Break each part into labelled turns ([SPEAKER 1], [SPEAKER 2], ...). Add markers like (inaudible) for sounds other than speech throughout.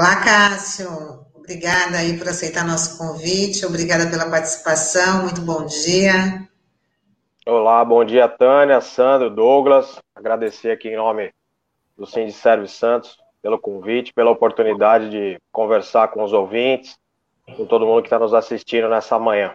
[SPEAKER 1] Olá, Cássio. Obrigada aí por aceitar nosso convite. Obrigada pela participação. Muito bom dia.
[SPEAKER 2] Olá, bom dia, Tânia, Sandro, Douglas. Agradecer aqui em nome do Service Santos pelo convite, pela oportunidade de conversar com os ouvintes, com todo mundo que está nos assistindo nessa manhã.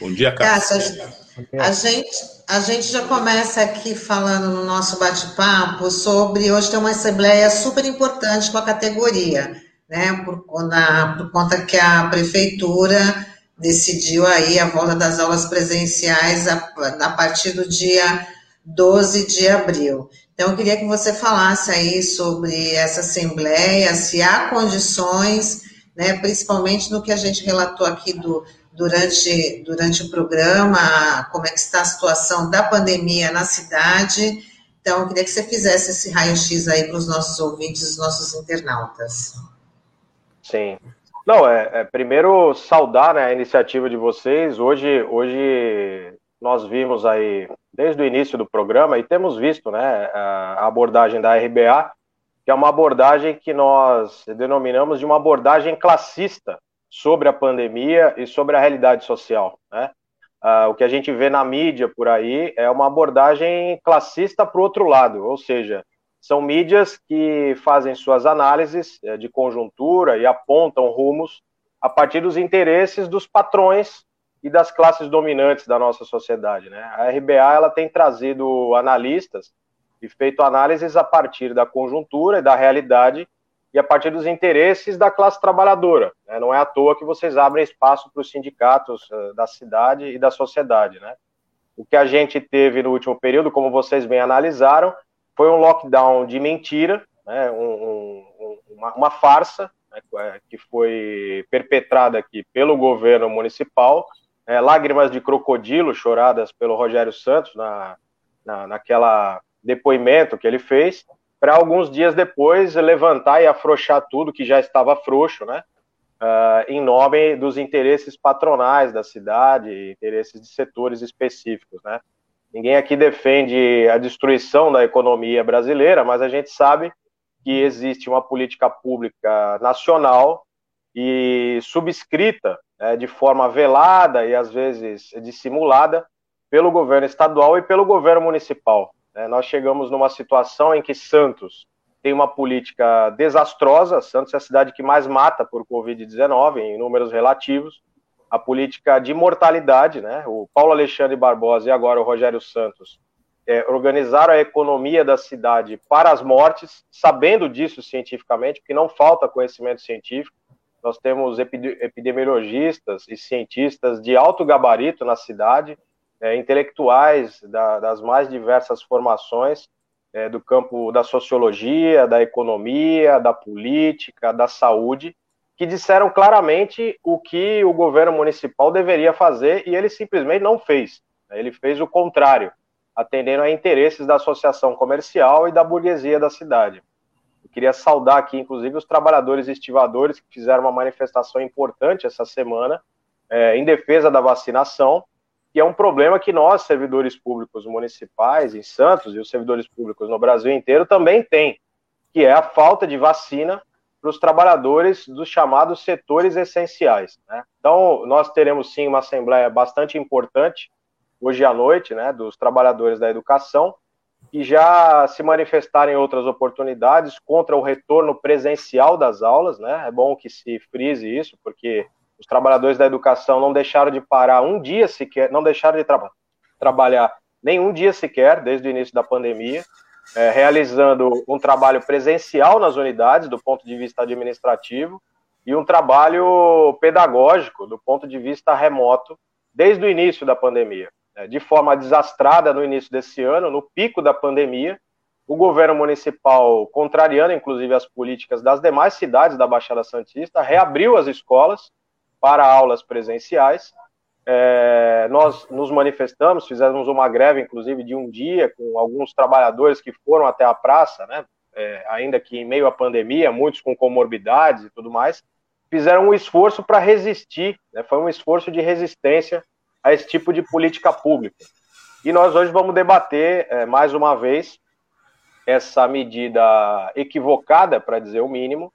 [SPEAKER 3] Bom dia,
[SPEAKER 1] Cássio. Cássio a gente, a gente já começa aqui falando no nosso bate-papo sobre hoje tem uma assembleia super importante com a categoria, né? Por, na, por conta que a prefeitura decidiu aí a volta das aulas presenciais a, a partir do dia 12 de abril. Então, eu queria que você falasse aí sobre essa assembleia, se há condições, né, principalmente no que a gente relatou aqui do durante, durante o programa, como é que está a situação da pandemia na cidade. Então, eu queria que você fizesse esse raio-x aí para os nossos ouvintes, os nossos internautas.
[SPEAKER 2] Sim. Não, é, é, primeiro saudar né, a iniciativa de vocês. Hoje, hoje nós vimos aí, desde o início do programa, e temos visto né, a abordagem da RBA, que é uma abordagem que nós denominamos de uma abordagem classista sobre a pandemia e sobre a realidade social. Né? Uh, o que a gente vê na mídia por aí é uma abordagem classista para o outro lado, ou seja, são mídias que fazem suas análises eh, de conjuntura e apontam rumos a partir dos interesses dos patrões e das classes dominantes da nossa sociedade. Né? A RBA ela tem trazido analistas e feito análises a partir da conjuntura e da realidade e a partir dos interesses da classe trabalhadora. Né? Não é à toa que vocês abrem espaço para os sindicatos uh, da cidade e da sociedade. Né? O que a gente teve no último período, como vocês bem analisaram, foi um lockdown de mentira, né? um, um, uma, uma, farsa né? É, que foi perpetrada aqui pelo governo municipal, é, lágrimas de crocodilo choradas pelo Rogério Santos na, na, naquela depoimento que ele fez, para alguns dias depois levantar e afrouxar tudo que já estava frouxo, né? Uh, em nome dos interesses patronais da cidade, interesses de setores específicos, né? Ninguém aqui defende a destruição da economia brasileira, mas a gente sabe que existe uma política pública nacional e subscrita né, de forma velada e às vezes dissimulada pelo governo estadual e pelo governo municipal. Né? Nós chegamos numa situação em que Santos tem uma política desastrosa. Santos é a cidade que mais mata por Covid-19 em números relativos. A política de mortalidade, né? O Paulo Alexandre Barbosa e agora o Rogério Santos é, organizaram a economia da cidade para as mortes, sabendo disso cientificamente, porque não falta conhecimento científico. Nós temos epidemiologistas e cientistas de alto gabarito na cidade, é, intelectuais da, das mais diversas formações é, do campo da sociologia, da economia, da política, da saúde, que disseram claramente o que o governo municipal deveria fazer e ele simplesmente não fez. Ele fez o contrário, atendendo a interesses da associação comercial e da burguesia da cidade. Eu queria saudar aqui, inclusive, os trabalhadores estivadores que fizeram uma manifestação importante essa semana é, em defesa da vacinação que é um problema que nós, servidores públicos municipais em Santos e os servidores públicos no Brasil inteiro também tem, que é a falta de vacina para os trabalhadores dos chamados setores essenciais. Né? Então, nós teremos sim uma assembleia bastante importante hoje à noite, né, dos trabalhadores da educação, que já se manifestaram em outras oportunidades contra o retorno presencial das aulas, né? É bom que se frise isso, porque os trabalhadores da educação não deixaram de parar um dia sequer, não deixaram de tra trabalhar nenhum dia sequer desde o início da pandemia, é, realizando um trabalho presencial nas unidades do ponto de vista administrativo e um trabalho pedagógico do ponto de vista remoto desde o início da pandemia. É, de forma desastrada no início desse ano, no pico da pandemia, o governo municipal, contrariando inclusive as políticas das demais cidades da Baixada Santista, reabriu as escolas para aulas presenciais é, nós nos manifestamos, fizemos uma greve, inclusive, de um dia, com alguns trabalhadores que foram até a praça, né, é, ainda que em meio à pandemia, muitos com comorbidades e tudo mais, fizeram um esforço para resistir, né, foi um esforço de resistência a esse tipo de política pública. E nós hoje vamos debater, é, mais uma vez, essa medida equivocada, para dizer o mínimo,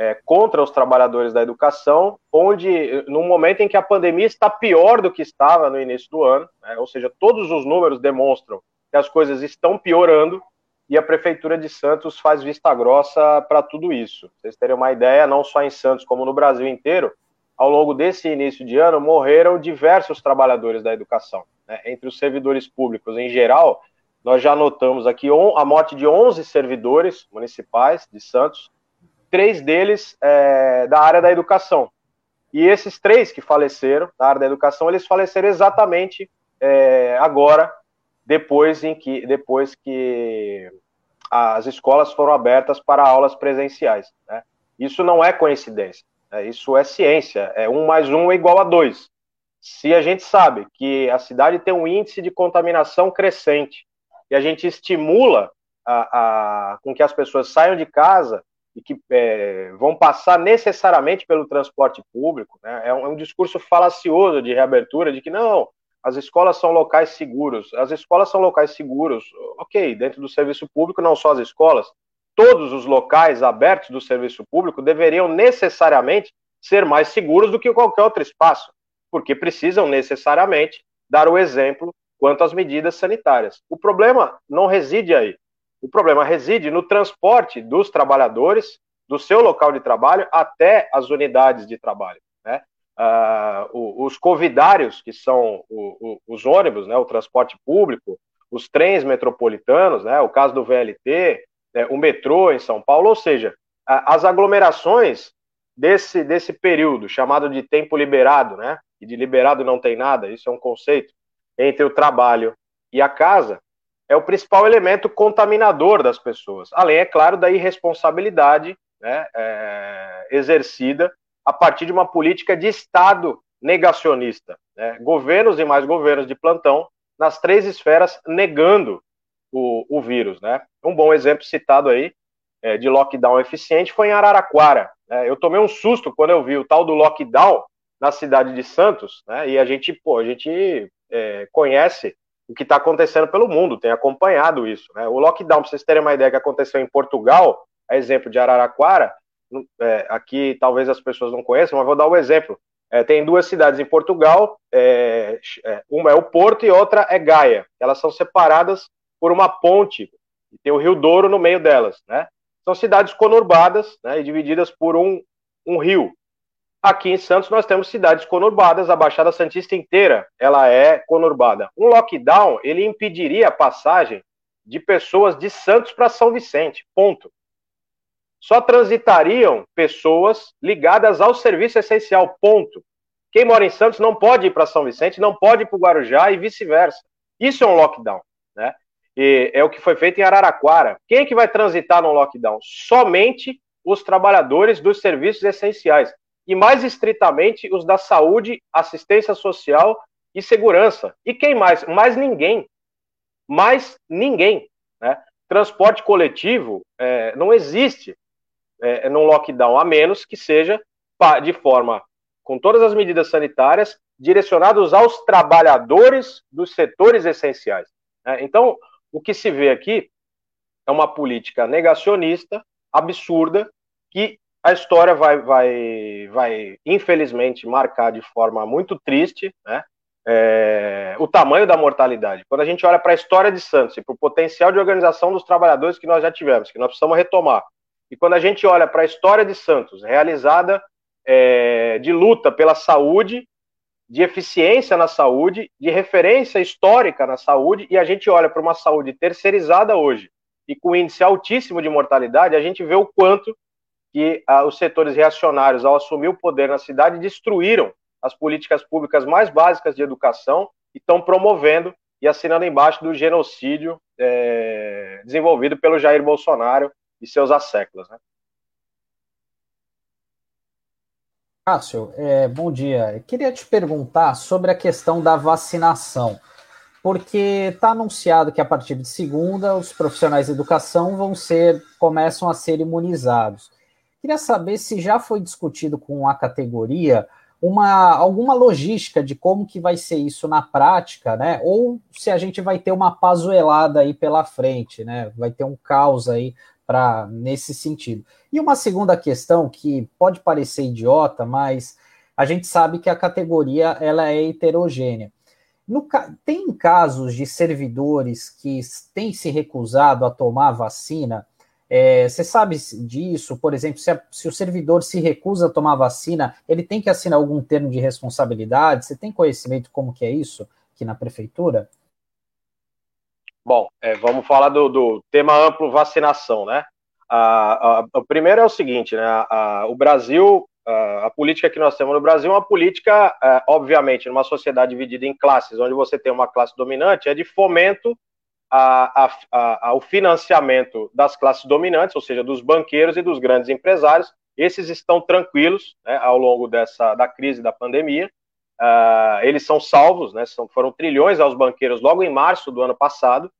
[SPEAKER 2] é, contra os trabalhadores da educação, onde, no momento em que a pandemia está pior do que estava no início do ano, né, ou seja, todos os números demonstram que as coisas estão piorando, e a Prefeitura de Santos faz vista grossa para tudo isso. Vocês terem uma ideia, não só em Santos, como no Brasil inteiro, ao longo desse início de ano, morreram diversos trabalhadores da educação. Né? Entre os servidores públicos em geral, nós já notamos aqui a morte de 11 servidores municipais de Santos, três deles é, da área da educação. E esses três que faleceram da área da educação, eles faleceram exatamente é, agora, depois em que depois que as escolas foram abertas para aulas presenciais. Né? Isso não é coincidência, né? isso é ciência. É um mais um é igual a dois. Se a gente sabe que a cidade tem um índice de contaminação crescente e a gente estimula a, a, com que as pessoas saiam de casa e que é, vão passar necessariamente pelo transporte público. Né? É, um, é, um, discurso falacioso de reabertura, de que não, as escolas são locais seguros. As escolas são locais seguros, ok, dentro do serviço público, não só as escolas, todos os locais abertos do serviço público deveriam necessariamente ser mais seguros do que qualquer outro espaço, porque precisam necessariamente dar o exemplo quanto às medidas sanitárias. O problema não reside aí. O problema reside no transporte dos trabalhadores do seu local de trabalho até as unidades de trabalho. Né? Uh, os covidários, que são o, o, os ônibus, né, o transporte público, os trens metropolitanos, né, o caso do VLT, né, o metrô em São Paulo, ou seja, as aglomerações desse, desse período, chamado de tempo liberado, né, e de liberado não tem nada, isso é um conceito, entre o trabalho e a casa, é o principal elemento contaminador das pessoas. Além, é claro, da irresponsabilidade né, é, exercida a partir de uma política de Estado negacionista. Né? Governos e mais governos de plantão nas três esferas negando o, o vírus. Né? Um bom exemplo citado aí é, de lockdown eficiente foi em Araraquara. Né? Eu tomei um susto quando eu vi o tal do lockdown na cidade de Santos, né? e a gente, pô, a gente é, conhece o que está acontecendo pelo mundo, tem acompanhado isso. Né? O lockdown, para vocês terem uma ideia, que aconteceu em Portugal, a exemplo de Araraquara, é, aqui talvez as pessoas não conheçam, mas vou dar um exemplo. É, tem duas cidades em Portugal, é, é uma é o Porto e outra é Gaia. Elas são separadas por uma ponte, e tem o Rio Douro no meio delas. Né? São cidades conurbadas né, e divididas por um, um rio. Aqui em Santos nós temos cidades conurbadas, a Baixada Santista inteira, ela é conurbada. Um lockdown, ele impediria a passagem de pessoas de Santos para São Vicente, ponto. Só transitariam pessoas ligadas ao serviço essencial, ponto. Quem mora em Santos não pode ir para São Vicente, não pode ir para o Guarujá e vice-versa. Isso é um lockdown, né? E é o que foi feito em Araraquara. Quem é que vai transitar no lockdown? Somente os trabalhadores dos serviços essenciais e mais estritamente os da saúde, assistência social e segurança. E quem mais? Mais ninguém. Mais ninguém. Né? Transporte coletivo é, não existe é, num lockdown, a menos que seja de forma, com todas as medidas sanitárias, direcionados aos trabalhadores dos setores essenciais. Né? Então, o que se vê aqui é uma política negacionista, absurda, que a história vai, vai, vai, infelizmente, marcar de forma muito triste né, é, o tamanho da mortalidade. Quando a gente olha para a história de Santos e para o potencial de organização dos trabalhadores que nós já tivemos, que nós precisamos retomar, e quando a gente olha para a história de Santos, realizada é, de luta pela saúde, de eficiência na saúde, de referência histórica na saúde, e a gente olha para uma saúde terceirizada hoje e com índice altíssimo de mortalidade, a gente vê o quanto que ah, os setores reacionários, ao assumir o poder na cidade, destruíram as políticas públicas mais básicas de educação e estão promovendo e assinando embaixo do genocídio é, desenvolvido pelo Jair Bolsonaro e seus asseclas. Né?
[SPEAKER 4] Cássio, é, bom dia. Eu queria te perguntar sobre a questão da vacinação, porque está anunciado que a partir de segunda os profissionais de educação vão ser, começam a ser imunizados. Queria saber se já foi discutido com a categoria uma alguma logística de como que vai ser isso na prática, né? Ou se a gente vai ter uma pazuelada aí pela frente, né? Vai ter um caos aí para nesse sentido. E uma segunda questão que pode parecer idiota, mas a gente sabe que a categoria ela é heterogênea. No, tem casos de servidores que têm se recusado a tomar vacina é, você sabe disso? Por exemplo, se, a, se, o servidor se recusa a tomar vacina, ele tem que assinar algum termo de responsabilidade? Você tem conhecimento como que é isso aqui na prefeitura?
[SPEAKER 2] Bom, é, vamos falar do, do, tema amplo vacinação, né? o primeiro é o seguinte, né? o Brasil, a política que nós temos no Brasil é uma política, é, obviamente, numa sociedade dividida em classes, onde você tem uma classe dominante, é de fomento a, a, a, ao financiamento das classes dominantes, ou seja, dos banqueiros e dos grandes empresários. Esses estão tranquilos né, ao longo dessa da crise da pandemia. Uh, eles são salvos, né, são, foram trilhões aos banqueiros logo em março do ano passado,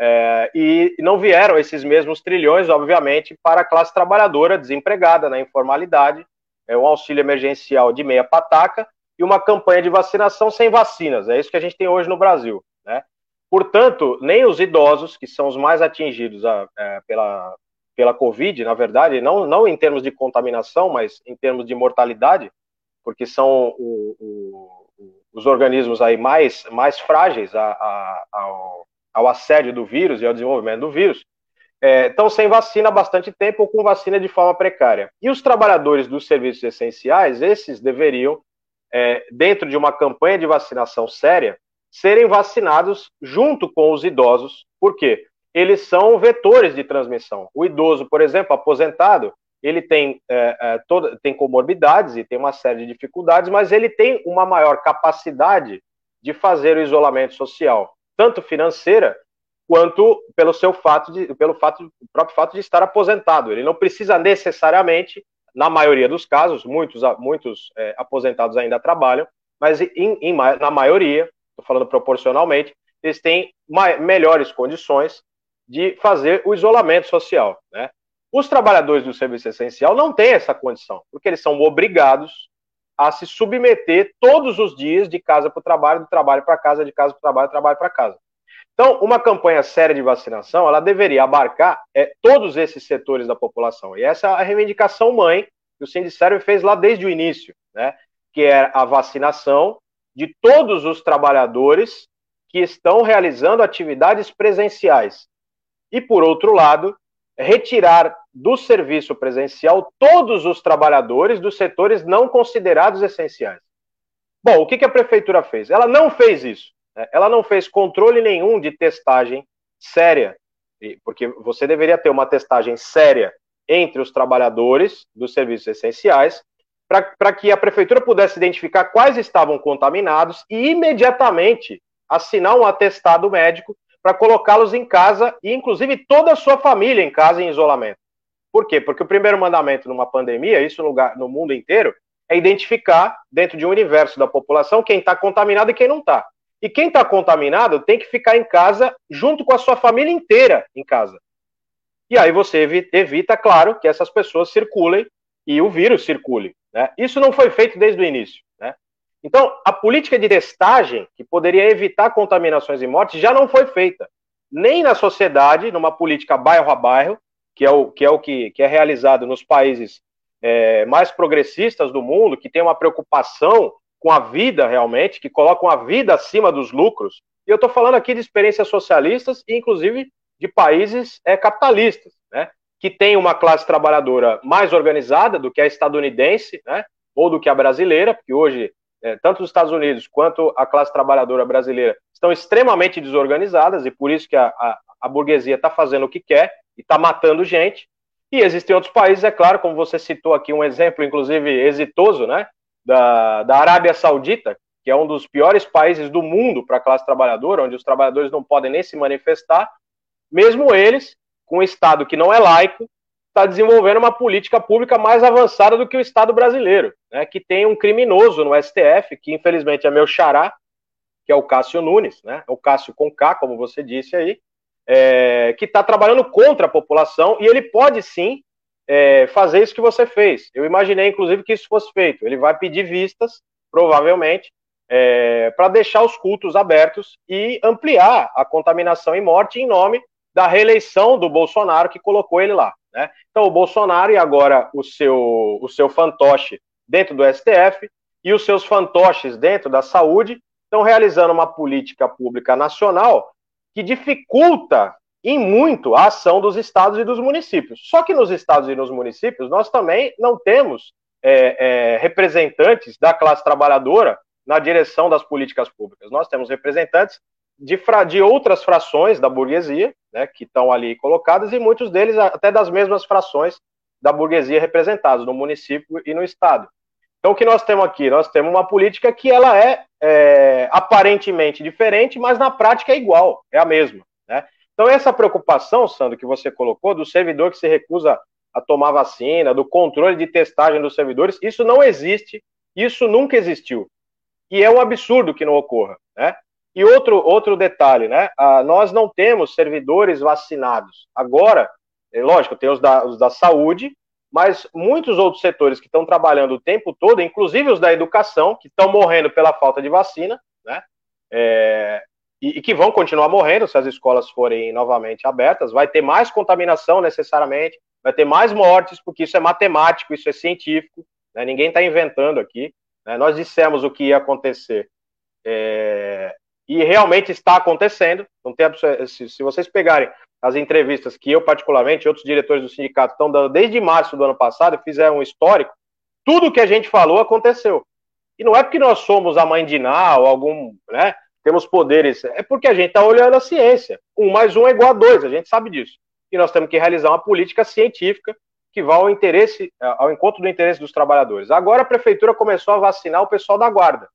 [SPEAKER 2] é, e não vieram esses mesmos trilhões, obviamente, para a classe trabalhadora desempregada na informalidade, é um auxílio emergencial de meia pataca e uma campanha de vacinação sem vacinas. É isso que a gente tem hoje no Brasil. Né? Portanto, nem os idosos, que são os mais atingidos a, é, pela, pela Covid, na verdade, não, não em termos de contaminação, mas em termos de mortalidade, porque são o, o, os organismos aí mais, mais frágeis a, a, ao, ao, assédio do vírus e ao desenvolvimento do vírus, é, estão sem vacina há bastante tempo ou com vacina de forma precária. E os trabalhadores dos serviços essenciais, esses deveriam, é, dentro de uma campanha de vacinação séria, serem vacinados junto com os idosos, por quê? Eles são vetores de transmissão. O idoso, por exemplo, aposentado, ele tem, é, é, toda, tem comorbidades e tem uma série de dificuldades, mas ele tem uma maior capacidade de fazer o isolamento social, tanto financeira quanto pelo seu fato de, pelo fato, próprio fato de estar aposentado. Ele não precisa necessariamente, na maioria dos casos, muitos, muitos é, aposentados ainda trabalham, mas em, em, na maioria estou falando proporcionalmente, eles têm melhores condições de fazer o isolamento social. Né? Os trabalhadores do serviço essencial não têm essa condição, porque eles são obrigados a se submeter todos os dias de casa para o trabalho, do trabalho para casa, de casa para o trabalho, trabalho para casa. Então, uma campanha séria de vacinação, ela deveria abarcar é, todos esses setores da população. E essa é a reivindicação mãe que o Sindicerve fez lá desde o início, né? que é a vacinação de todos os trabalhadores que estão realizando atividades presenciais. E, por outro lado, retirar do serviço presencial todos os trabalhadores dos setores não considerados essenciais. Bom, o que a prefeitura fez? Ela não fez isso. Né? Ela não fez controle nenhum de testagem séria, porque você deveria ter uma testagem séria entre os trabalhadores dos serviços essenciais para que a prefeitura pudesse identificar quais estavam contaminados e imediatamente assinar um atestado médico para colocá-los em casa e, inclusive, toda a sua família em casa em isolamento. Por quê? Porque o primeiro mandamento numa pandemia, isso no, lugar, no mundo inteiro, é identificar dentro de um universo da população quem está contaminado e quem não está. E quem está contaminado tem que ficar em casa junto com a sua família inteira em casa. E aí você evita, evita claro, que essas pessoas circulem e o vírus circule. Né? Isso não foi feito desde o início. Né? Então, a política de testagem, que poderia evitar contaminações e mortes, já não foi feita. Nem na sociedade, numa política bairro a bairro, que é o que é, o que, que é realizado nos países é, mais progressistas do mundo, que tem uma preocupação com a vida realmente, que colocam a vida acima dos lucros. E eu estou falando aqui de experiências socialistas e, inclusive, de países é, capitalistas, né? Que tem uma classe trabalhadora mais organizada do que a estadunidense, né, ou do que a brasileira, porque hoje é, tanto os Estados Unidos quanto a classe trabalhadora brasileira estão extremamente desorganizadas e por isso que a, a, a burguesia está fazendo o que quer e está matando gente. E existem outros países, é claro, como você citou aqui um exemplo, inclusive exitoso, né, da, da Arábia Saudita, que é um dos piores países do mundo para a classe trabalhadora, onde os trabalhadores não podem nem se manifestar, mesmo eles um Estado que não é laico, está desenvolvendo uma política pública mais avançada do que o Estado brasileiro, né, que tem um criminoso no STF, que infelizmente é meu xará, que é o Cássio Nunes, né, o Cássio com K, como você disse aí, é, que está trabalhando contra a população e ele pode sim é, fazer isso que você fez. Eu imaginei, inclusive, que isso fosse feito. Ele vai pedir vistas, provavelmente, é, para deixar os cultos abertos e ampliar a contaminação e morte em nome da reeleição do Bolsonaro que colocou ele lá. Né? Então, o Bolsonaro e agora o seu, o seu fantoche dentro do STF e os seus fantoches dentro da saúde estão realizando uma política pública nacional que dificulta em muito a ação dos estados e dos municípios. Só que nos estados e nos municípios nós também não temos é, é, representantes da classe trabalhadora na direção das políticas públicas. Nós temos representantes de, de outras frações da burguesia, né, que estão ali colocadas, e muitos deles até das mesmas frações da burguesia representados no município e no estado. Então, o que nós temos aqui? Nós temos uma política que ela é, é aparentemente diferente, mas na prática é igual, é a mesma. Né? Então, essa preocupação, Sandro, que você colocou, do servidor que se recusa a tomar vacina, do controle de testagem dos servidores, isso não existe, isso nunca existiu. E é um absurdo que não ocorra. Né? E outro, outro detalhe, né? Ah, nós não temos servidores vacinados. Agora, é lógico, tem os da, os da saúde, mas muitos outros setores que estão trabalhando o tempo todo, inclusive os da educação, que estão morrendo pela falta de vacina, né? É, e, e, que vão continuar morrendo se as escolas forem novamente abertas, vai ter mais contaminação necessariamente, vai ter mais mortes, porque isso é matemático, isso é científico, né? ninguém está inventando aqui. Né? Nós dissemos o que ia acontecer é, e realmente está acontecendo. Não tem, se, se vocês pegarem as entrevistas que eu, particularmente, e outros diretores do sindicato estão dando desde março do ano passado, fizeram um histórico, tudo que a gente falou aconteceu. E não é porque nós somos a mãe de Ná ou algum, né, temos poderes, é porque a gente está olhando a ciência. Um mais um é igual a dois, a gente sabe disso. E nós temos que realizar uma política científica que vá ao interesse, ao encontro do interesse dos trabalhadores. Agora a prefeitura começou a vacinar o pessoal da guarda,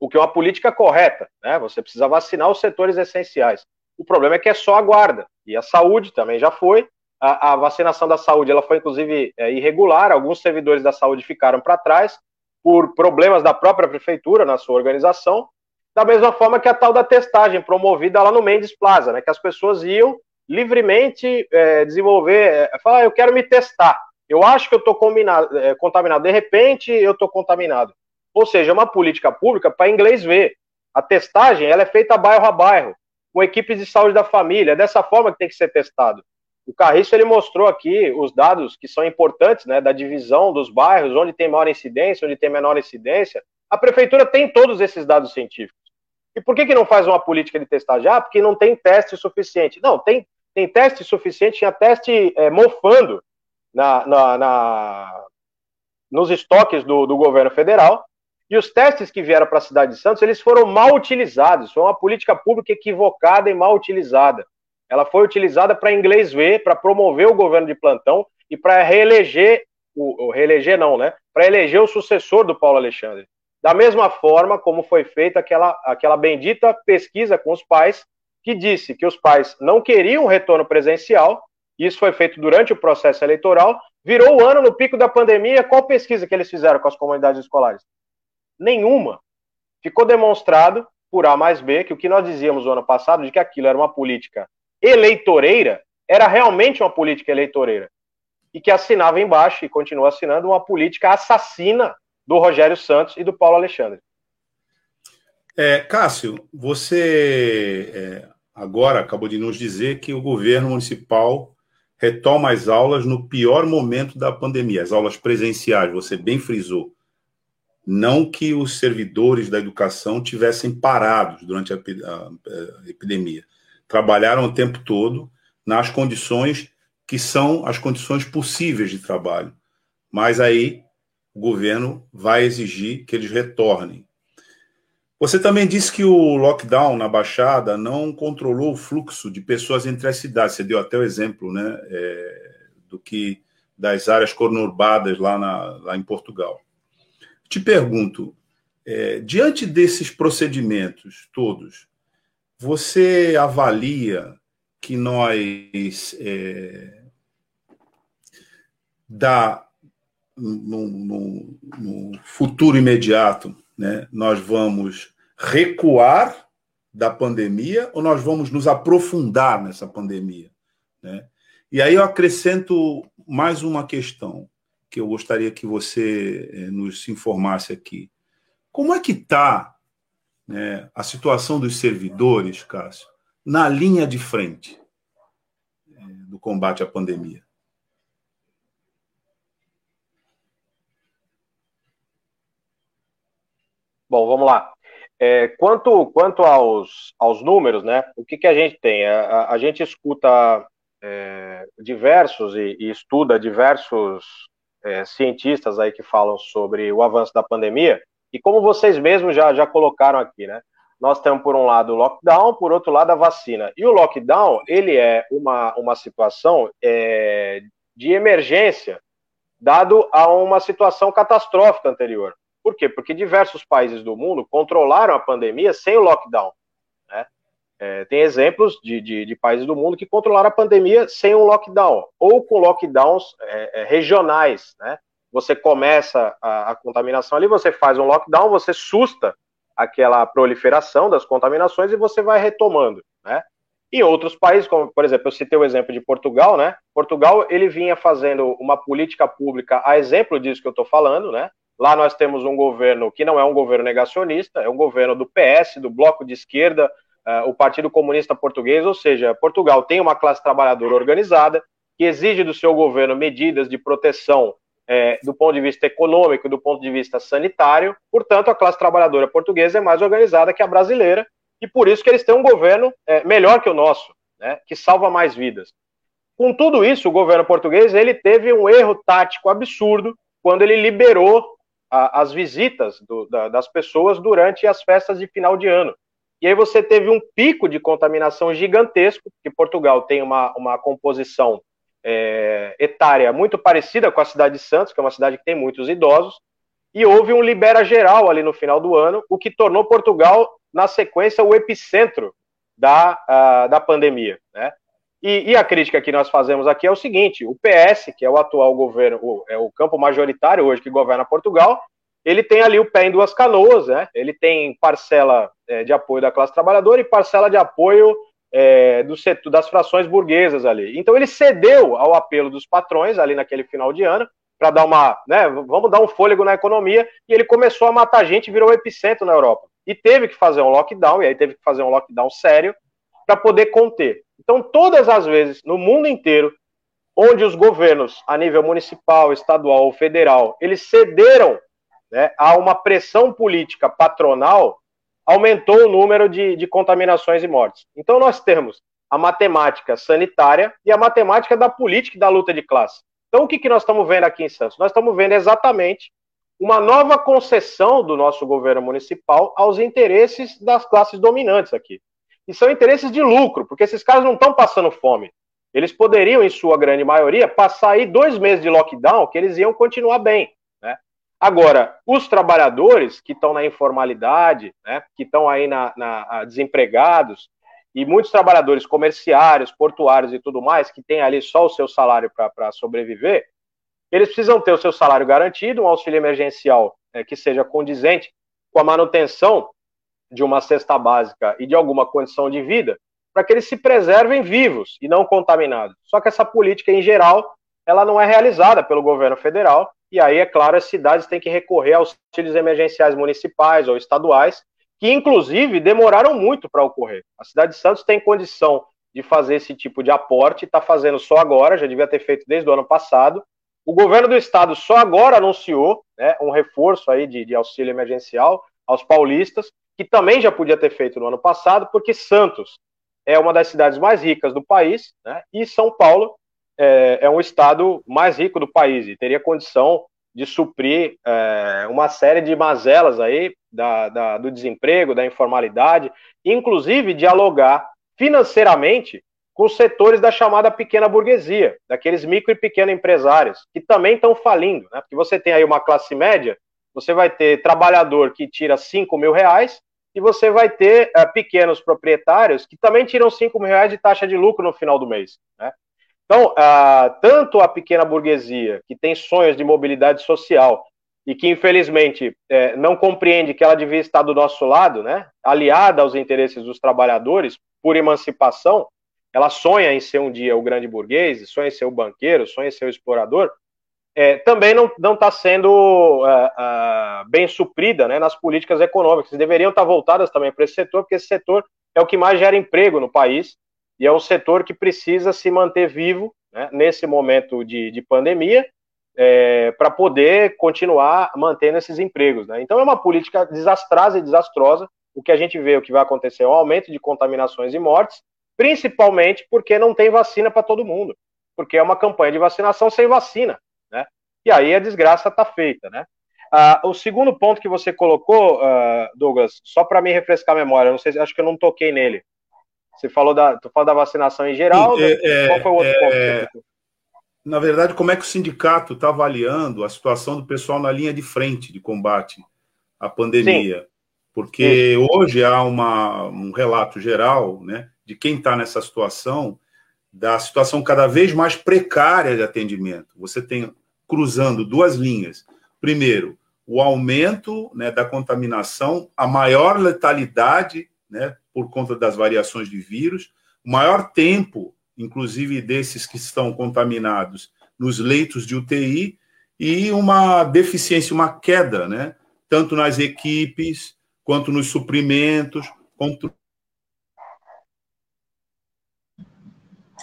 [SPEAKER 2] o que é uma política correta, né? Você precisa vacinar os setores essenciais. O problema é que é só a guarda. E a saúde também já foi. A, a vacinação da saúde ela foi, inclusive, é, irregular. Alguns servidores da saúde ficaram para trás por problemas da própria prefeitura na sua organização. Da mesma forma que a tal da testagem promovida lá no Mendes Plaza, né, que as pessoas iam livremente é, desenvolver, é, falar, ah, eu quero me testar. Eu acho que eu estou é, contaminado. De repente, eu estou contaminado. Ou seja, é uma política pública para inglês ver. A testagem ela é feita bairro a bairro com equipes de saúde da família. É dessa forma que tem que ser testado. O Carriço ele mostrou aqui os dados que são importantes, né, da divisão dos bairros, onde tem maior incidência, onde tem menor incidência. A prefeitura tem todos esses dados científicos. E por que, que não faz uma política de testagem? Ah, porque não tem teste suficiente. Não, tem, tem teste suficiente, tinha teste é, mofando na, na, na, nos estoques do, do governo federal, e os testes que vieram para a cidade de Santos, eles foram mal utilizados. Foi uma política pública equivocada e mal utilizada. Ela foi utilizada para inglês ver, para promover o governo de plantão e para reeleger, o, o, reeleger não, né? Para eleger o sucessor do Paulo Alexandre. Da mesma forma como foi feita aquela, aquela bendita pesquisa com os pais, que disse que os pais não queriam retorno presencial, isso foi feito durante o processo eleitoral, virou o ano no pico da pandemia. Qual pesquisa que eles fizeram com as comunidades escolares? Nenhuma. Ficou demonstrado por A mais B que o que nós dizíamos no ano passado de que aquilo era uma política eleitoreira, era realmente uma política eleitoreira. E que assinava embaixo e continua assinando uma política assassina do Rogério Santos e do Paulo Alexandre.
[SPEAKER 3] É, Cássio, você é, agora acabou de nos dizer que o governo municipal retoma as aulas no pior momento da pandemia, as aulas presenciais, você bem frisou. Não que os servidores da educação tivessem parados durante a, a, a epidemia. Trabalharam o tempo todo nas condições que são as condições possíveis de trabalho. Mas aí o governo vai exigir que eles retornem. Você também disse que o lockdown na Baixada não controlou o fluxo de pessoas entre as cidades. Você deu até o exemplo né, é, do que das áreas conurbadas lá, na, lá em Portugal. Te pergunto, é, diante desses procedimentos todos, você avalia que nós é, no, no, no futuro imediato, né, nós vamos recuar da pandemia ou nós vamos nos aprofundar nessa pandemia? Né? E aí eu acrescento mais uma questão que eu gostaria que você eh, nos informasse aqui. Como é que está né, a situação dos servidores, Cássio, na linha de frente eh, do combate à pandemia?
[SPEAKER 2] Bom, vamos lá. É, quanto quanto aos, aos números, né? O que, que a gente tem? A, a gente escuta é, diversos e, e, estuda diversos é, cientistas aí que falam sobre o avanço da pandemia, e como vocês mesmos já, já colocaram aqui, né? Nós temos, por um lado, o lockdown, por outro lado, a vacina. E o lockdown, ele é uma, uma situação é, de emergência, dado a uma situação catastrófica anterior. Por quê? Porque diversos países do mundo controlaram a pandemia sem o lockdown. É, tem exemplos de, de, de, países do mundo que controlaram a pandemia sem um lockdown, ou com lockdowns é, é, regionais. Né? Você começa a, a, contaminação ali, você faz um lockdown, você susta aquela proliferação das contaminações e você vai retomando. Né? Em outros países, como por exemplo, eu citei o exemplo de Portugal, né? Portugal ele vinha fazendo uma política pública a exemplo disso que eu estou falando, né? Lá nós temos um governo que não é um governo negacionista, é um governo do PS, do Bloco de Esquerda, o Partido Comunista Português, ou seja, Portugal tem uma classe trabalhadora organizada que exige do seu governo medidas de proteção é, do ponto de vista econômico do ponto de vista sanitário. Portanto, a classe trabalhadora portuguesa é mais organizada que a brasileira e por isso que eles têm um governo é, melhor que o nosso, né, que salva mais vidas. Com tudo isso, o governo português ele teve um erro tático absurdo quando ele liberou a, as visitas do, da, das pessoas durante as festas de final de ano. E aí você teve um pico de contaminação gigantesco, que Portugal tem uma, uma composição é, etária muito parecida com a cidade de Santos, que é uma cidade que tem muitos idosos, e houve um libera geral ali no final do ano, o que tornou Portugal, na sequência, o epicentro da, uh, da pandemia. Né? E, e, a crítica que nós fazemos aqui é o seguinte: o PS, que é o atual governo, é o campo majoritário hoje que governa Portugal, ele tem ali o pé em duas canoas, né? Ele tem parcela é, de apoio da classe trabalhadora e parcela de apoio é, do setor, das frações burguesas ali. Então ele cedeu ao apelo dos patrões ali naquele final de ano para dar uma, né? Vamos dar um fôlego na economia e ele começou a matar gente, virou epicentro na Europa e teve que fazer um lockdown e aí teve que fazer um lockdown sério para poder conter. Então, todas as vezes, no mundo inteiro, onde os governos, a nível municipal, estadual ou federal, eles cederam né, a uma pressão política patronal, aumentou o número de, de contaminações e mortes. Então, nós temos a matemática sanitária e a matemática da política e da luta de classe. Então, o que, que nós estamos vendo aqui em Santos? Nós estamos vendo exatamente uma nova concessão do nosso governo municipal aos interesses das classes dominantes aqui e são interesses de lucro, porque esses caras não estão passando fome. Eles poderiam, em sua grande maioria, passar aí dois meses de lockdown, que eles iam continuar bem. Né? Agora, os trabalhadores que estão na informalidade, né, que estão aí na, na, desempregados, e muitos trabalhadores comerciários, portuários e tudo mais, que têm ali só o seu salário para sobreviver, eles precisam ter o seu salário garantido, um auxílio emergencial é, que seja condizente com a manutenção de uma cesta básica e de alguma condição de vida, para que eles se preservem vivos e não contaminados. Só que essa política, em geral, ela não é realizada pelo governo federal, e aí, é claro, as cidades têm que recorrer aos auxílios emergenciais municipais ou estaduais, que inclusive demoraram muito para ocorrer. A cidade de Santos tem condição de fazer esse tipo de aporte, está fazendo só agora, já devia ter feito desde o ano passado. O governo do estado só agora anunciou né, um reforço aí de, de auxílio emergencial aos paulistas, que também já podia ter feito no ano passado, porque Santos é uma das cidades mais ricas do país, né, e São Paulo é, é, um estado mais rico do país e teria condição de suprir é, uma série de mazelas aí da, da, do desemprego, da informalidade, inclusive dialogar financeiramente com os setores da chamada pequena burguesia, daqueles micro e pequeno empresários, que também estão falindo, né? Porque você tem aí uma classe média, você vai ter trabalhador que tira 5 mil reais e você vai ter uh, pequenos proprietários que também tiram 5 mil reais de taxa de lucro no final do mês. Né? Então, ah, tanto a pequena burguesia, que tem sonhos de mobilidade social e que, infelizmente, é, não compreende que ela devia estar do nosso lado, né, aliada aos interesses dos trabalhadores por emancipação, ela sonha em ser um dia o grande burguês, sonha em ser o banqueiro, sonha em ser o explorador, é, também não está sendo é, é, bem suprida né, nas políticas econômicas. Deveriam estar voltadas também para esse setor, porque esse setor é o que mais gera emprego no país e é um setor que precisa se manter vivo né, nesse momento de, de pandemia é, para poder continuar mantendo esses empregos. Né? Então é uma política desastrosa e desastrosa. O que a gente vê, o que vai acontecer é um aumento de contaminações e mortes, principalmente porque não tem vacina para todo mundo, porque é uma campanha de vacinação sem vacina e aí a desgraça está feita, né? Ah, o segundo ponto que você colocou, uh, Douglas, só para me refrescar a memória, não sei, acho que eu não toquei nele. Você falou da, tu falou da vacinação em geral. Sim, é, qual foi o outro é, ponto?
[SPEAKER 3] Na verdade, como é que o sindicato está avaliando a situação do pessoal na linha de frente de combate à pandemia? Sim. Porque Sim. hoje há uma, um relato geral, né, de quem está nessa situação, da situação cada vez mais precária de atendimento. Você tem cruzando duas linhas. Primeiro, o aumento né, da contaminação, a maior letalidade né, por conta das variações de vírus, o maior tempo, inclusive desses que estão contaminados, nos leitos de UTI e uma deficiência, uma queda, né, tanto nas equipes quanto nos suprimentos, quanto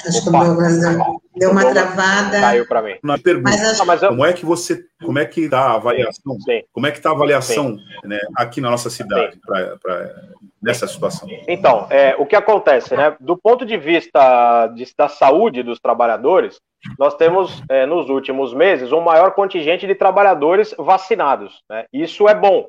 [SPEAKER 1] Acho que o meu deu uma travada.
[SPEAKER 2] Caiu para mim.
[SPEAKER 3] Uma pergunta. Mas acho... eu... Como é que você, como é que está a avaliação? Sim. Como é que está a avaliação né, aqui na nossa cidade pra, pra, nessa situação?
[SPEAKER 2] Então, é, o que acontece, né? Do ponto de vista de, da saúde dos trabalhadores, nós temos é, nos últimos meses um maior contingente de trabalhadores vacinados. Né? Isso é bom.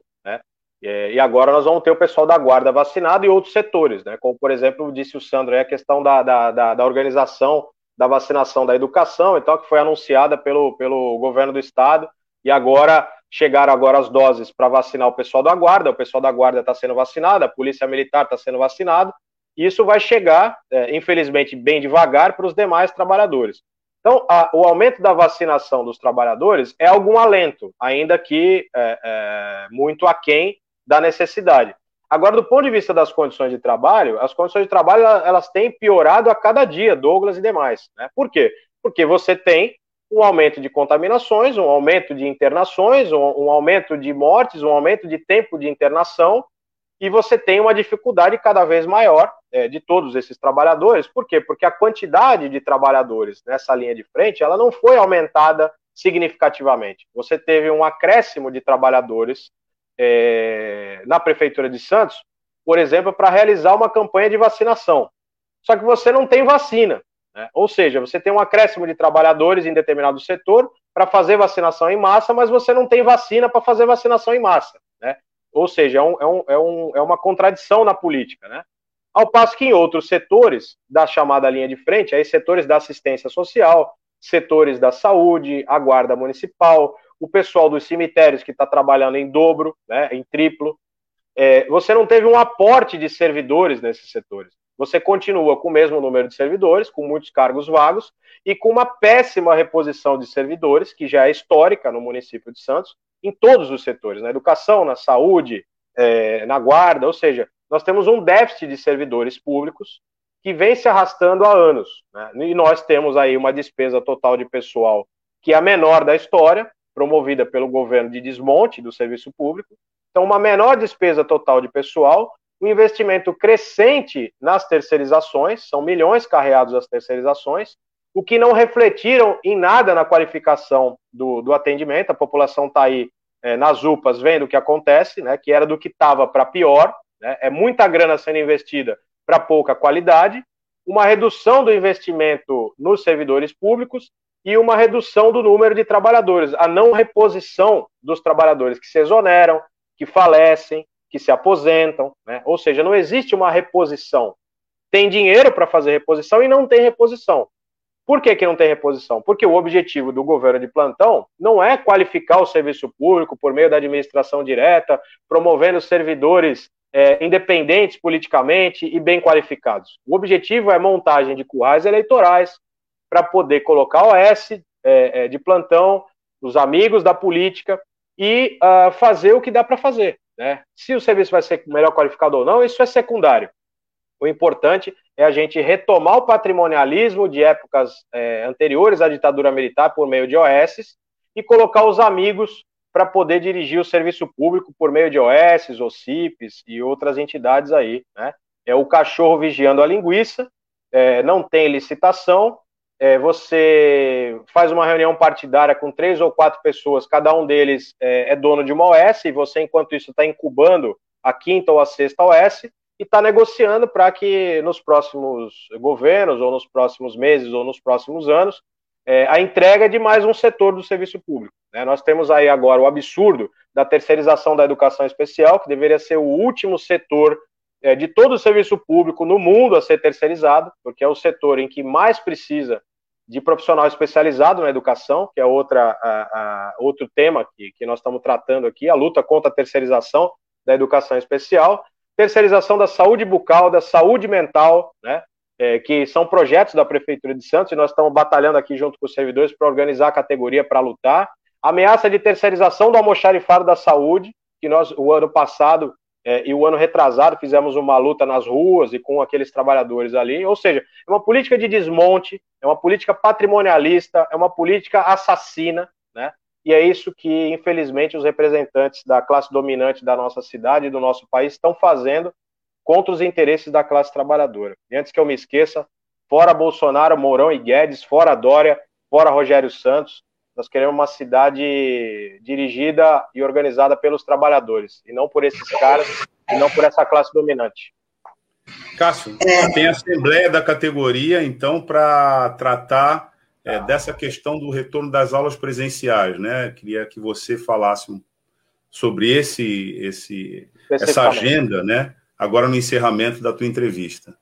[SPEAKER 2] É, e agora nós vamos ter o pessoal da guarda vacinado e outros setores, né? Como, por exemplo, disse o Sandro, é a questão da, da, da, da organização da vacinação da educação, então, que foi anunciada pelo, pelo governo do estado, e agora chegaram agora as doses para vacinar o pessoal da guarda, o pessoal da guarda está sendo vacinado, a polícia militar está sendo vacinado, e isso vai chegar, é, infelizmente, bem devagar para os demais trabalhadores. Então, a, o aumento da vacinação dos trabalhadores é algum alento, ainda que é, é, muito aquém da necessidade. Agora, do ponto de vista das condições de trabalho, as condições de trabalho elas têm piorado a cada dia, Douglas e demais. Né? Por quê? Porque você tem um aumento de contaminações, um aumento de internações, um, um aumento de mortes, um aumento de tempo de internação, e você tem uma dificuldade cada vez maior é, de todos esses trabalhadores. Por quê? Porque a quantidade de trabalhadores nessa linha de frente ela não foi aumentada significativamente. Você teve um acréscimo de trabalhadores é, na Prefeitura de Santos, por exemplo, para realizar uma campanha de vacinação. Só que você não tem vacina. Né? Ou seja, você tem um acréscimo de trabalhadores em determinado setor para fazer vacinação em massa, mas você não tem vacina para fazer vacinação em massa. Né? Ou seja, é, um, é, um, é, um, é uma contradição na política. Né? Ao passo que em outros setores da chamada linha de frente, aí setores da assistência social, setores da saúde, a guarda municipal, o pessoal dos cemitérios que está trabalhando em dobro, né, em triplo. É, você não teve um aporte de servidores nesses setores. Você continua com o mesmo número de servidores, com muitos cargos vagos e com uma péssima reposição de servidores, que já é histórica no município de Santos, em todos os setores, na educação, na saúde, é, na guarda, ou seja, nós temos um déficit de servidores públicos que vem se arrastando há anos. Né? E nós temos aí uma despesa total de pessoal que é a menor da história, promovida pelo governo de desmonte do serviço público. Então, uma menor despesa total de pessoal, um investimento crescente nas terceirizações, são milhões carreados às terceirizações, o que não refletiram em nada na qualificação do, do atendimento. A população está aí é, nas UPAs vendo o que acontece, né, que era do que estava para pior, né, é muita grana sendo investida para pouca qualidade, uma redução do investimento nos servidores públicos e uma redução do número de trabalhadores, a não reposição dos trabalhadores que se exoneram, que falecem, que se aposentam, né? ou seja, não existe uma reposição. Tem dinheiro para fazer reposição e não tem reposição. Por que, que não tem reposição? Porque o objetivo do governo de plantão não é qualificar o serviço público por meio da administração direta, promovendo servidores é, independentes politicamente e bem qualificados. O objetivo é montagem de currais eleitorais, para poder colocar OS é, é, de plantão, os amigos da política e uh, fazer o que dá para fazer. Né? Se o serviço vai ser melhor qualificado ou não, isso é secundário. O importante é a gente retomar o patrimonialismo de épocas é, anteriores à ditadura militar por meio de OS e colocar os amigos para poder dirigir o serviço público por meio de OS, OCIPs e outras entidades aí. Né? É o cachorro vigiando a linguiça, é, não tem licitação, é, você faz uma reunião partidária com três ou quatro pessoas, cada um deles é, é dono de uma OS, e você, enquanto isso, está incubando a quinta ou a sexta OS, e está negociando para que nos próximos governos, ou nos próximos meses, ou nos próximos anos, é, a entrega de mais um setor do serviço público. Né? Nós temos aí agora o absurdo da terceirização da educação especial, que deveria ser o último setor de todo o serviço público no mundo a ser terceirizado, porque é o setor em que mais precisa de profissional especializado na educação, que é outra, a, a, outro tema que, que nós estamos tratando aqui, a luta contra a terceirização da educação especial, terceirização da saúde bucal, da saúde mental, né, é, que são projetos da Prefeitura de Santos, e nós estamos batalhando aqui junto com os servidores para organizar a categoria para lutar. Ameaça de terceirização do almoxarifado da saúde, que nós, o ano passado, é, e o ano retrasado fizemos uma luta nas ruas e com aqueles trabalhadores ali. Ou seja, é uma política de desmonte, é uma política patrimonialista, é uma política assassina, né? E é isso que, infelizmente, os representantes da classe dominante da nossa cidade e do nosso país estão fazendo contra os interesses da classe trabalhadora. E antes que eu me esqueça, fora Bolsonaro, Mourão e Guedes, fora Dória, fora Rogério Santos, nós queremos uma cidade dirigida e organizada pelos trabalhadores, e não por esses caras, e não por essa classe dominante.
[SPEAKER 3] Cássio, é. tem a assembleia da categoria, então, para tratar é, dessa questão do retorno das aulas presenciais, né? Queria que você falasse sobre esse, esse, essa agenda, né? Agora no encerramento da tua entrevista.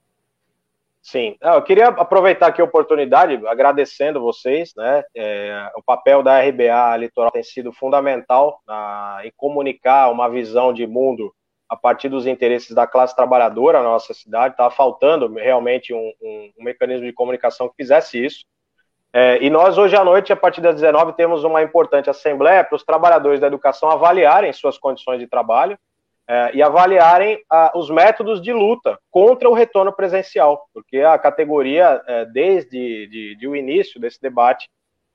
[SPEAKER 2] Sim, eu queria aproveitar aqui a oportunidade, agradecendo vocês, né? É, o papel da RBA Litoral tem sido fundamental na, em comunicar uma visão de mundo a partir dos interesses da classe trabalhadora na nossa cidade. Estava faltando realmente um, um, um, mecanismo de comunicação que fizesse isso. É, e nós, hoje à noite, a partir das 19, temos uma importante assembleia para os trabalhadores da educação avaliarem suas condições de trabalho é, e avaliarem os métodos de luta contra o retorno presencial, porque a categoria, é, desde de, de o início desse debate,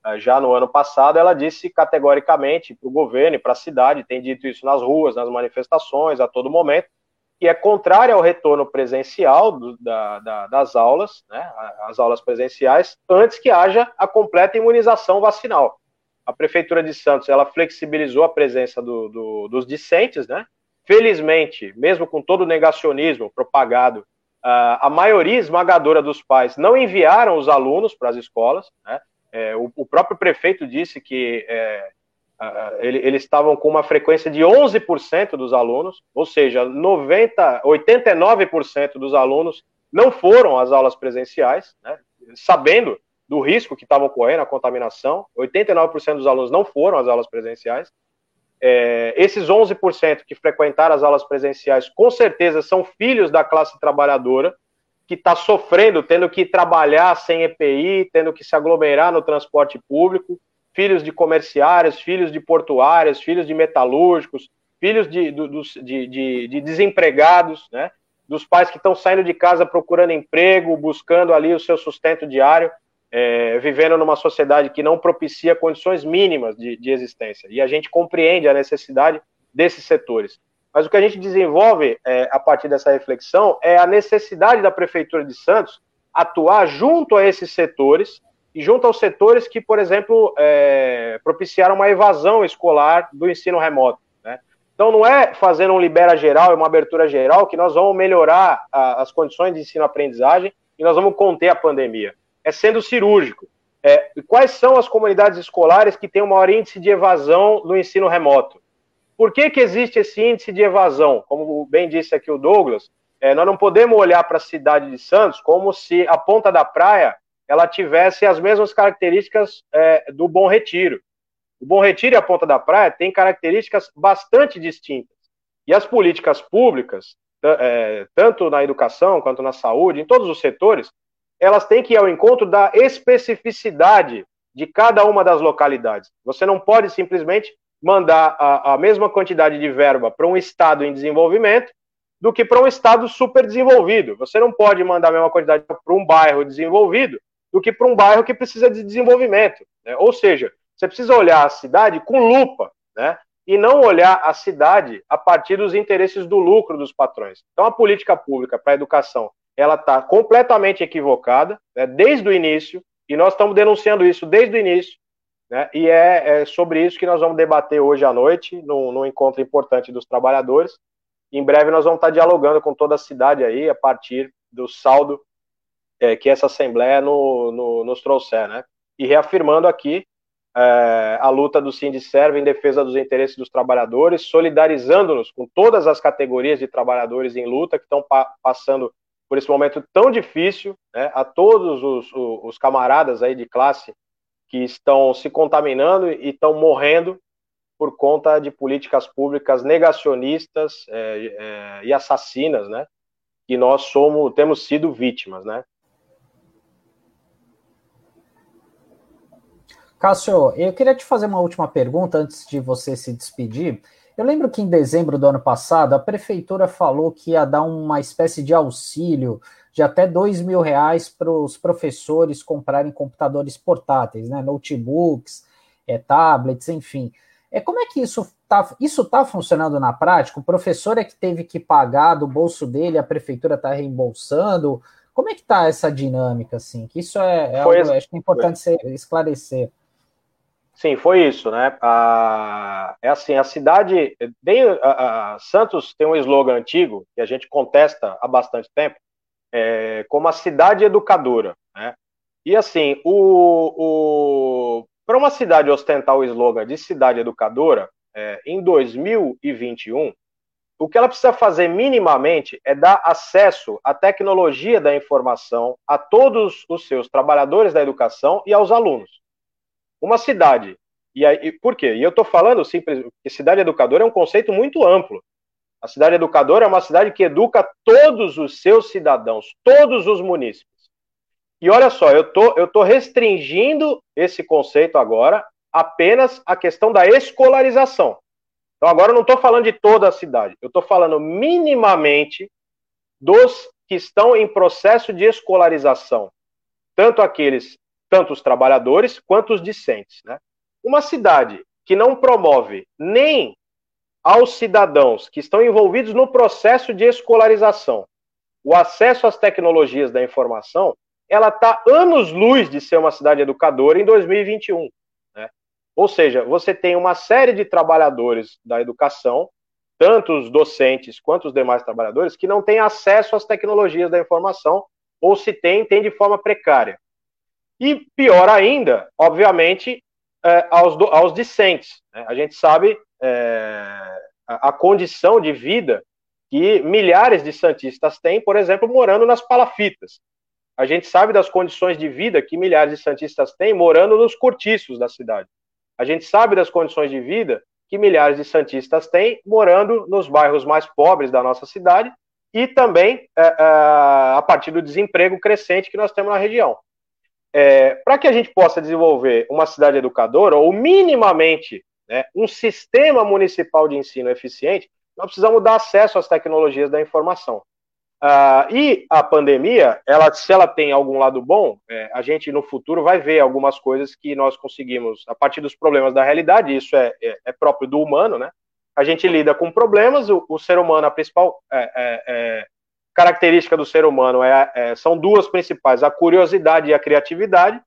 [SPEAKER 2] é, já no ano passado, ela disse categoricamente para o governo e para a cidade, tem dito isso nas ruas, nas manifestações, a todo momento, que é contrária ao retorno presencial do, da, da, das aulas, né, as aulas presenciais, antes que haja a completa imunização vacinal. A Prefeitura de Santos, ela flexibilizou a presença do, do, dos discentes, né, Felizmente, mesmo com todo o negacionismo propagado, a maioria esmagadora dos pais não enviaram os alunos para as escolas. Né? É, o, próprio prefeito disse que é, ele, eles estavam com uma frequência de 11% dos alunos, ou seja, 90, 89% dos alunos não foram às aulas presenciais, né? sabendo do risco que estavam correndo, a contaminação. 89% dos alunos não foram às aulas presenciais. É, esses 11% que frequentaram as aulas presenciais, com certeza são filhos da classe trabalhadora, que está sofrendo, tendo que trabalhar sem EPI, tendo que se aglomerar no transporte público, filhos de comerciários, filhos de portuários, filhos de metalúrgicos, filhos de, de, de, de desempregados, né? dos pais que estão saindo de casa procurando emprego, buscando ali o seu sustento diário é, vivendo numa sociedade que não propicia condições mínimas de, de existência. E a gente compreende a necessidade desses setores. Mas o que a gente desenvolve é, a partir dessa reflexão é a necessidade da Prefeitura de Santos atuar junto a esses setores e junto aos setores que, por exemplo, é, propiciaram uma evasão escolar do ensino remoto. Né? Então, não é fazendo um libera geral e uma abertura geral que nós vamos melhorar a, as condições de ensino-aprendizagem e nós vamos conter a pandemia é sendo cirúrgico. É, quais são as comunidades escolares que têm o maior índice de evasão no ensino remoto? Por que, que existe esse índice de evasão? Como bem disse aqui o Douglas, é, nós não podemos olhar para a cidade de Santos como se a ponta da praia ela tivesse as mesmas características é, do Bom Retiro. O Bom Retiro e a Ponta da Praia têm características bastante distintas. E as políticas públicas, é, tanto na educação quanto na saúde, em todos os setores, elas têm que ir ao encontro da especificidade de cada uma das localidades. Você não pode simplesmente mandar a, a mesma quantidade de verba para um estado em desenvolvimento do que para um estado super desenvolvido. Você não pode mandar a mesma quantidade para um bairro desenvolvido do que para um bairro que precisa de desenvolvimento. Né? Ou seja, você precisa olhar a cidade com lupa, né? E não olhar a cidade a partir dos interesses do lucro dos patrões. Então, a política pública para a educação ela está completamente equivocada né, desde o início, e nós estamos denunciando isso desde o início, né, e é, é, sobre isso que nós vamos debater hoje à noite, num, num, encontro importante dos trabalhadores. Em breve nós vamos estar dialogando com toda a cidade aí, a partir do saldo é, que essa Assembleia no, no, nos trouxer, né? E reafirmando aqui é, a luta do Sindicerve em defesa dos interesses dos trabalhadores, solidarizando-nos com todas as categorias de trabalhadores em luta que estão pa passando por esse momento tão difícil, né, a todos os, os, camaradas aí de classe que estão se contaminando e estão morrendo por conta de políticas públicas negacionistas é, é, e assassinas, né, que nós somos, temos sido vítimas, né.
[SPEAKER 4] Cássio, eu queria te fazer uma última pergunta antes de você se despedir. Eu lembro que em dezembro do ano passado a prefeitura falou que ia dar uma espécie de auxílio de até dois mil reais para os professores comprarem computadores portáteis, né, notebooks, é, tablets, enfim. É, como é que isso está isso tá funcionando na prática? O professor é que teve que pagar do bolso dele, a prefeitura está reembolsando? Como é que está essa dinâmica, assim? Que isso é, é algo, acho que é importante esclarecer.
[SPEAKER 2] Sim, foi isso, né? É assim, a cidade, bem, a, a, Santos tem um slogan antigo que a gente contesta há bastante tempo, é, como a cidade educadora, né? E assim, o, o para uma cidade ostentar o slogan de cidade educadora, é, em 2021, o que ela precisa fazer minimamente é dar acesso à tecnologia da informação a todos os seus trabalhadores da educação e aos alunos uma cidade. E aí, por quê? E eu estou falando simples, que cidade educadora é um conceito muito amplo. A cidade educadora é uma cidade que educa todos os seus cidadãos, todos os munícipes. E olha só, eu tô, eu tô restringindo esse conceito agora apenas à questão da escolarização. Então agora eu não estou falando de toda a cidade, eu estou falando minimamente dos que estão em processo de escolarização, tanto aqueles tanto os trabalhadores quanto os discentes. Né? Uma cidade que não promove nem aos cidadãos que estão envolvidos no processo de escolarização o acesso às tecnologias da informação, ela está anos-luz de ser uma cidade educadora em 2021. Né? Ou seja, você tem uma série de trabalhadores da educação, tanto os docentes quanto os demais trabalhadores, que não têm acesso às tecnologias da informação, ou se tem, tem de forma precária. E pior ainda, obviamente, é, aos, do, aos discentes. Né? A gente sabe é, a, a, condição de vida que milhares de santistas têm, por exemplo, morando nas palafitas. A gente sabe das condições de vida que milhares de santistas têm morando nos cortiços da cidade. A gente sabe das condições de vida que milhares de santistas têm morando nos bairros mais pobres da nossa cidade e também é, é, a partir do desemprego crescente que nós temos na região é, para que a gente possa desenvolver uma cidade educadora, ou minimamente né, um sistema municipal de ensino eficiente, nós precisamos dar acesso às tecnologias da informação. Ah, e a pandemia, ela, se ela tem algum lado bom, é, a gente no futuro vai ver algumas coisas que nós conseguimos, a partir dos problemas da realidade, isso é, é, é próprio do humano, né? A gente lida com problemas, o, o ser humano, a principal é, é, é característica do ser humano é, é, são duas principais: a curiosidade e a criatividade.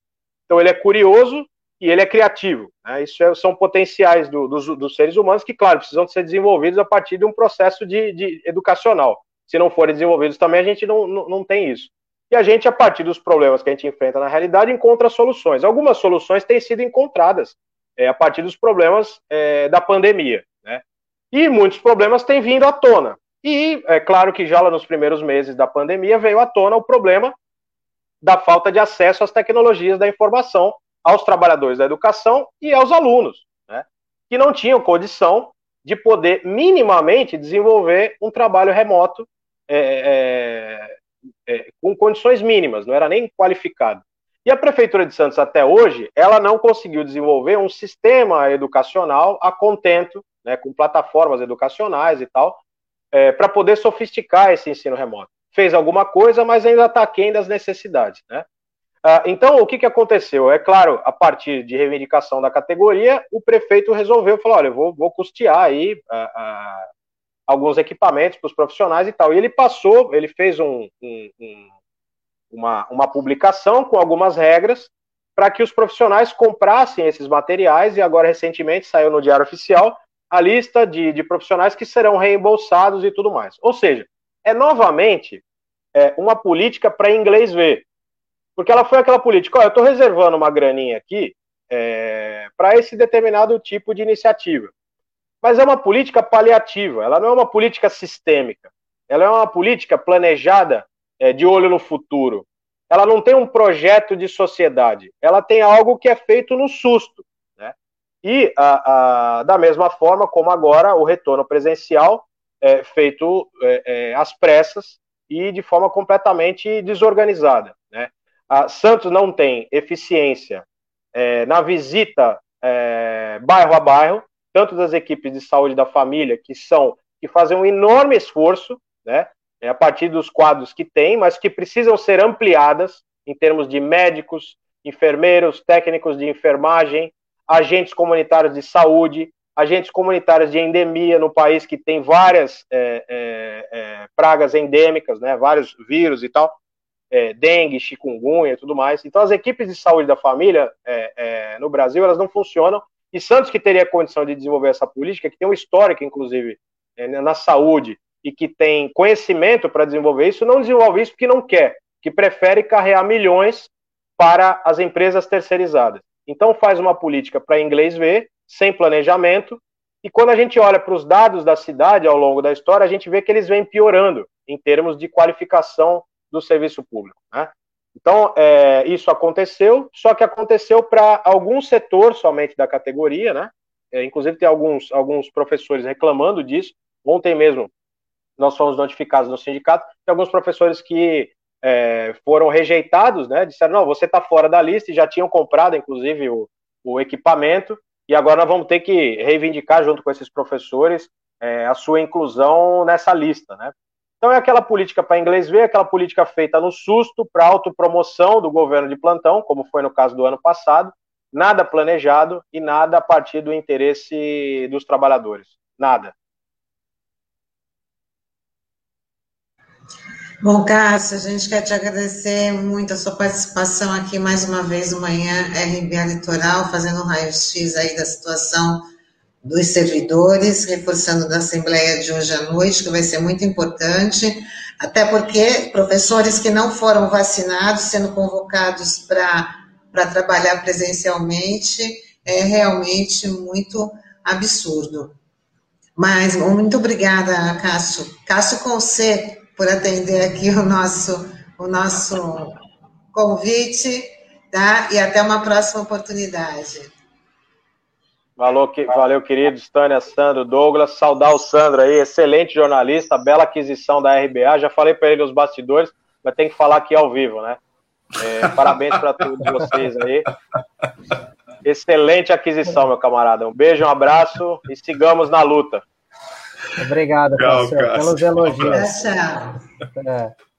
[SPEAKER 2] Então, ele é curioso e ele é criativo. Né? Isso é, são potenciais do, dos, dos, seres humanos que, claro, precisam ser desenvolvidos a partir de um processo de, de educacional. Se não forem desenvolvidos também, a gente não, não, não tem isso. E a gente, a partir dos problemas que a gente enfrenta na realidade, encontra soluções. Algumas soluções têm sido encontradas é, a partir dos problemas é, da pandemia. Né? E muitos problemas têm vindo à tona. E é claro que já lá nos primeiros meses da pandemia veio à tona o problema da falta de acesso às tecnologias da informação aos trabalhadores da educação e aos alunos, né, que não tinham condição de poder minimamente desenvolver um trabalho remoto é, é, é, com condições mínimas, não era nem qualificado. E a Prefeitura de Santos, até hoje, ela não conseguiu desenvolver um sistema educacional a contento, né, com plataformas educacionais e tal, é, para poder sofisticar esse ensino remoto. Fez alguma coisa, mas ainda está aquém das necessidades. Né? Ah, então, o que, que aconteceu? É claro, a partir de reivindicação da categoria, o prefeito resolveu falar: olha, eu vou, vou custear aí ah, ah, alguns equipamentos para os profissionais e tal. E ele passou, ele fez um, um, um, uma, uma publicação com algumas regras para que os profissionais comprassem esses materiais, e agora recentemente saiu no Diário Oficial a lista de, de profissionais que serão reembolsados e tudo mais. Ou seja, é novamente é, uma política para inglês ver. Porque ela foi aquela política, ó, eu estou reservando uma graninha aqui é, para esse determinado tipo de iniciativa. Mas é uma política paliativa, ela não é uma política sistêmica. Ela é uma política planejada é, de olho no futuro. Ela não tem um projeto de sociedade, ela tem algo que é feito no susto. E, a, a, da mesma forma como agora, o retorno presencial é feito é, é, às pressas e de forma completamente desorganizada. Né? A Santos não tem eficiência é, na visita é, bairro a bairro, tanto das equipes de saúde da família, que são que fazem um enorme esforço, né, é, a partir dos quadros que tem, mas que precisam ser ampliadas em termos de médicos, enfermeiros, técnicos de enfermagem, agentes comunitários de saúde, agentes comunitários de endemia no país que tem várias é, é, é, pragas endêmicas, né, vários vírus e tal, é, dengue, chikungunya e tudo mais. Então, as equipes de saúde da família é, é, no Brasil, elas não funcionam. E Santos, que teria condição de desenvolver essa política, que tem um histórico, inclusive, na saúde, e que tem conhecimento para desenvolver isso, não desenvolve isso porque não quer, que prefere carregar milhões para as empresas terceirizadas. Então faz uma política para inglês ver, sem planejamento, e quando a gente olha para os dados da cidade ao longo da história, a gente vê que eles vêm piorando em termos de qualificação do serviço público. Né? Então, é, isso aconteceu, só que aconteceu para algum setor somente da categoria, né? É, inclusive, tem alguns, alguns professores reclamando disso. Ontem mesmo, nós fomos notificados no sindicato, tem alguns professores que é, foram rejeitados, né? Disseram, não, você está fora da lista e já tinham comprado, inclusive, o, o, equipamento, e agora nós vamos ter que reivindicar, junto com esses professores, é, a sua inclusão nessa lista, né? Então é aquela política para inglês ver, aquela política feita no susto, para autopromoção do governo de plantão, como foi no caso do ano passado, nada planejado e nada a partir do interesse dos trabalhadores. Nada.
[SPEAKER 1] Bom, Cássio, a gente quer te agradecer muito a sua participação aqui mais uma vez no Manhã RBA Litoral, fazendo um raio-x aí da situação dos servidores, reforçando da Assembleia de hoje à noite, que vai ser muito importante, até porque professores que não foram vacinados sendo convocados para trabalhar presencialmente é realmente muito absurdo. Mas muito obrigada, Cássio. Cássio com C, por atender aqui o nosso, o nosso convite, tá? E até uma próxima oportunidade.
[SPEAKER 2] Valeu, valeu queridos, Tânia, Sandro, Douglas, saudar o Sandro aí, excelente jornalista, bela aquisição da RBA, já falei para ele nos bastidores, mas tem que falar aqui ao vivo, né? É, (laughs) parabéns para todos vocês aí. Excelente aquisição, meu camarada. Um beijo, um abraço e sigamos na luta.
[SPEAKER 4] Obrigado, Cássio, pelos elogios. Tchau. É.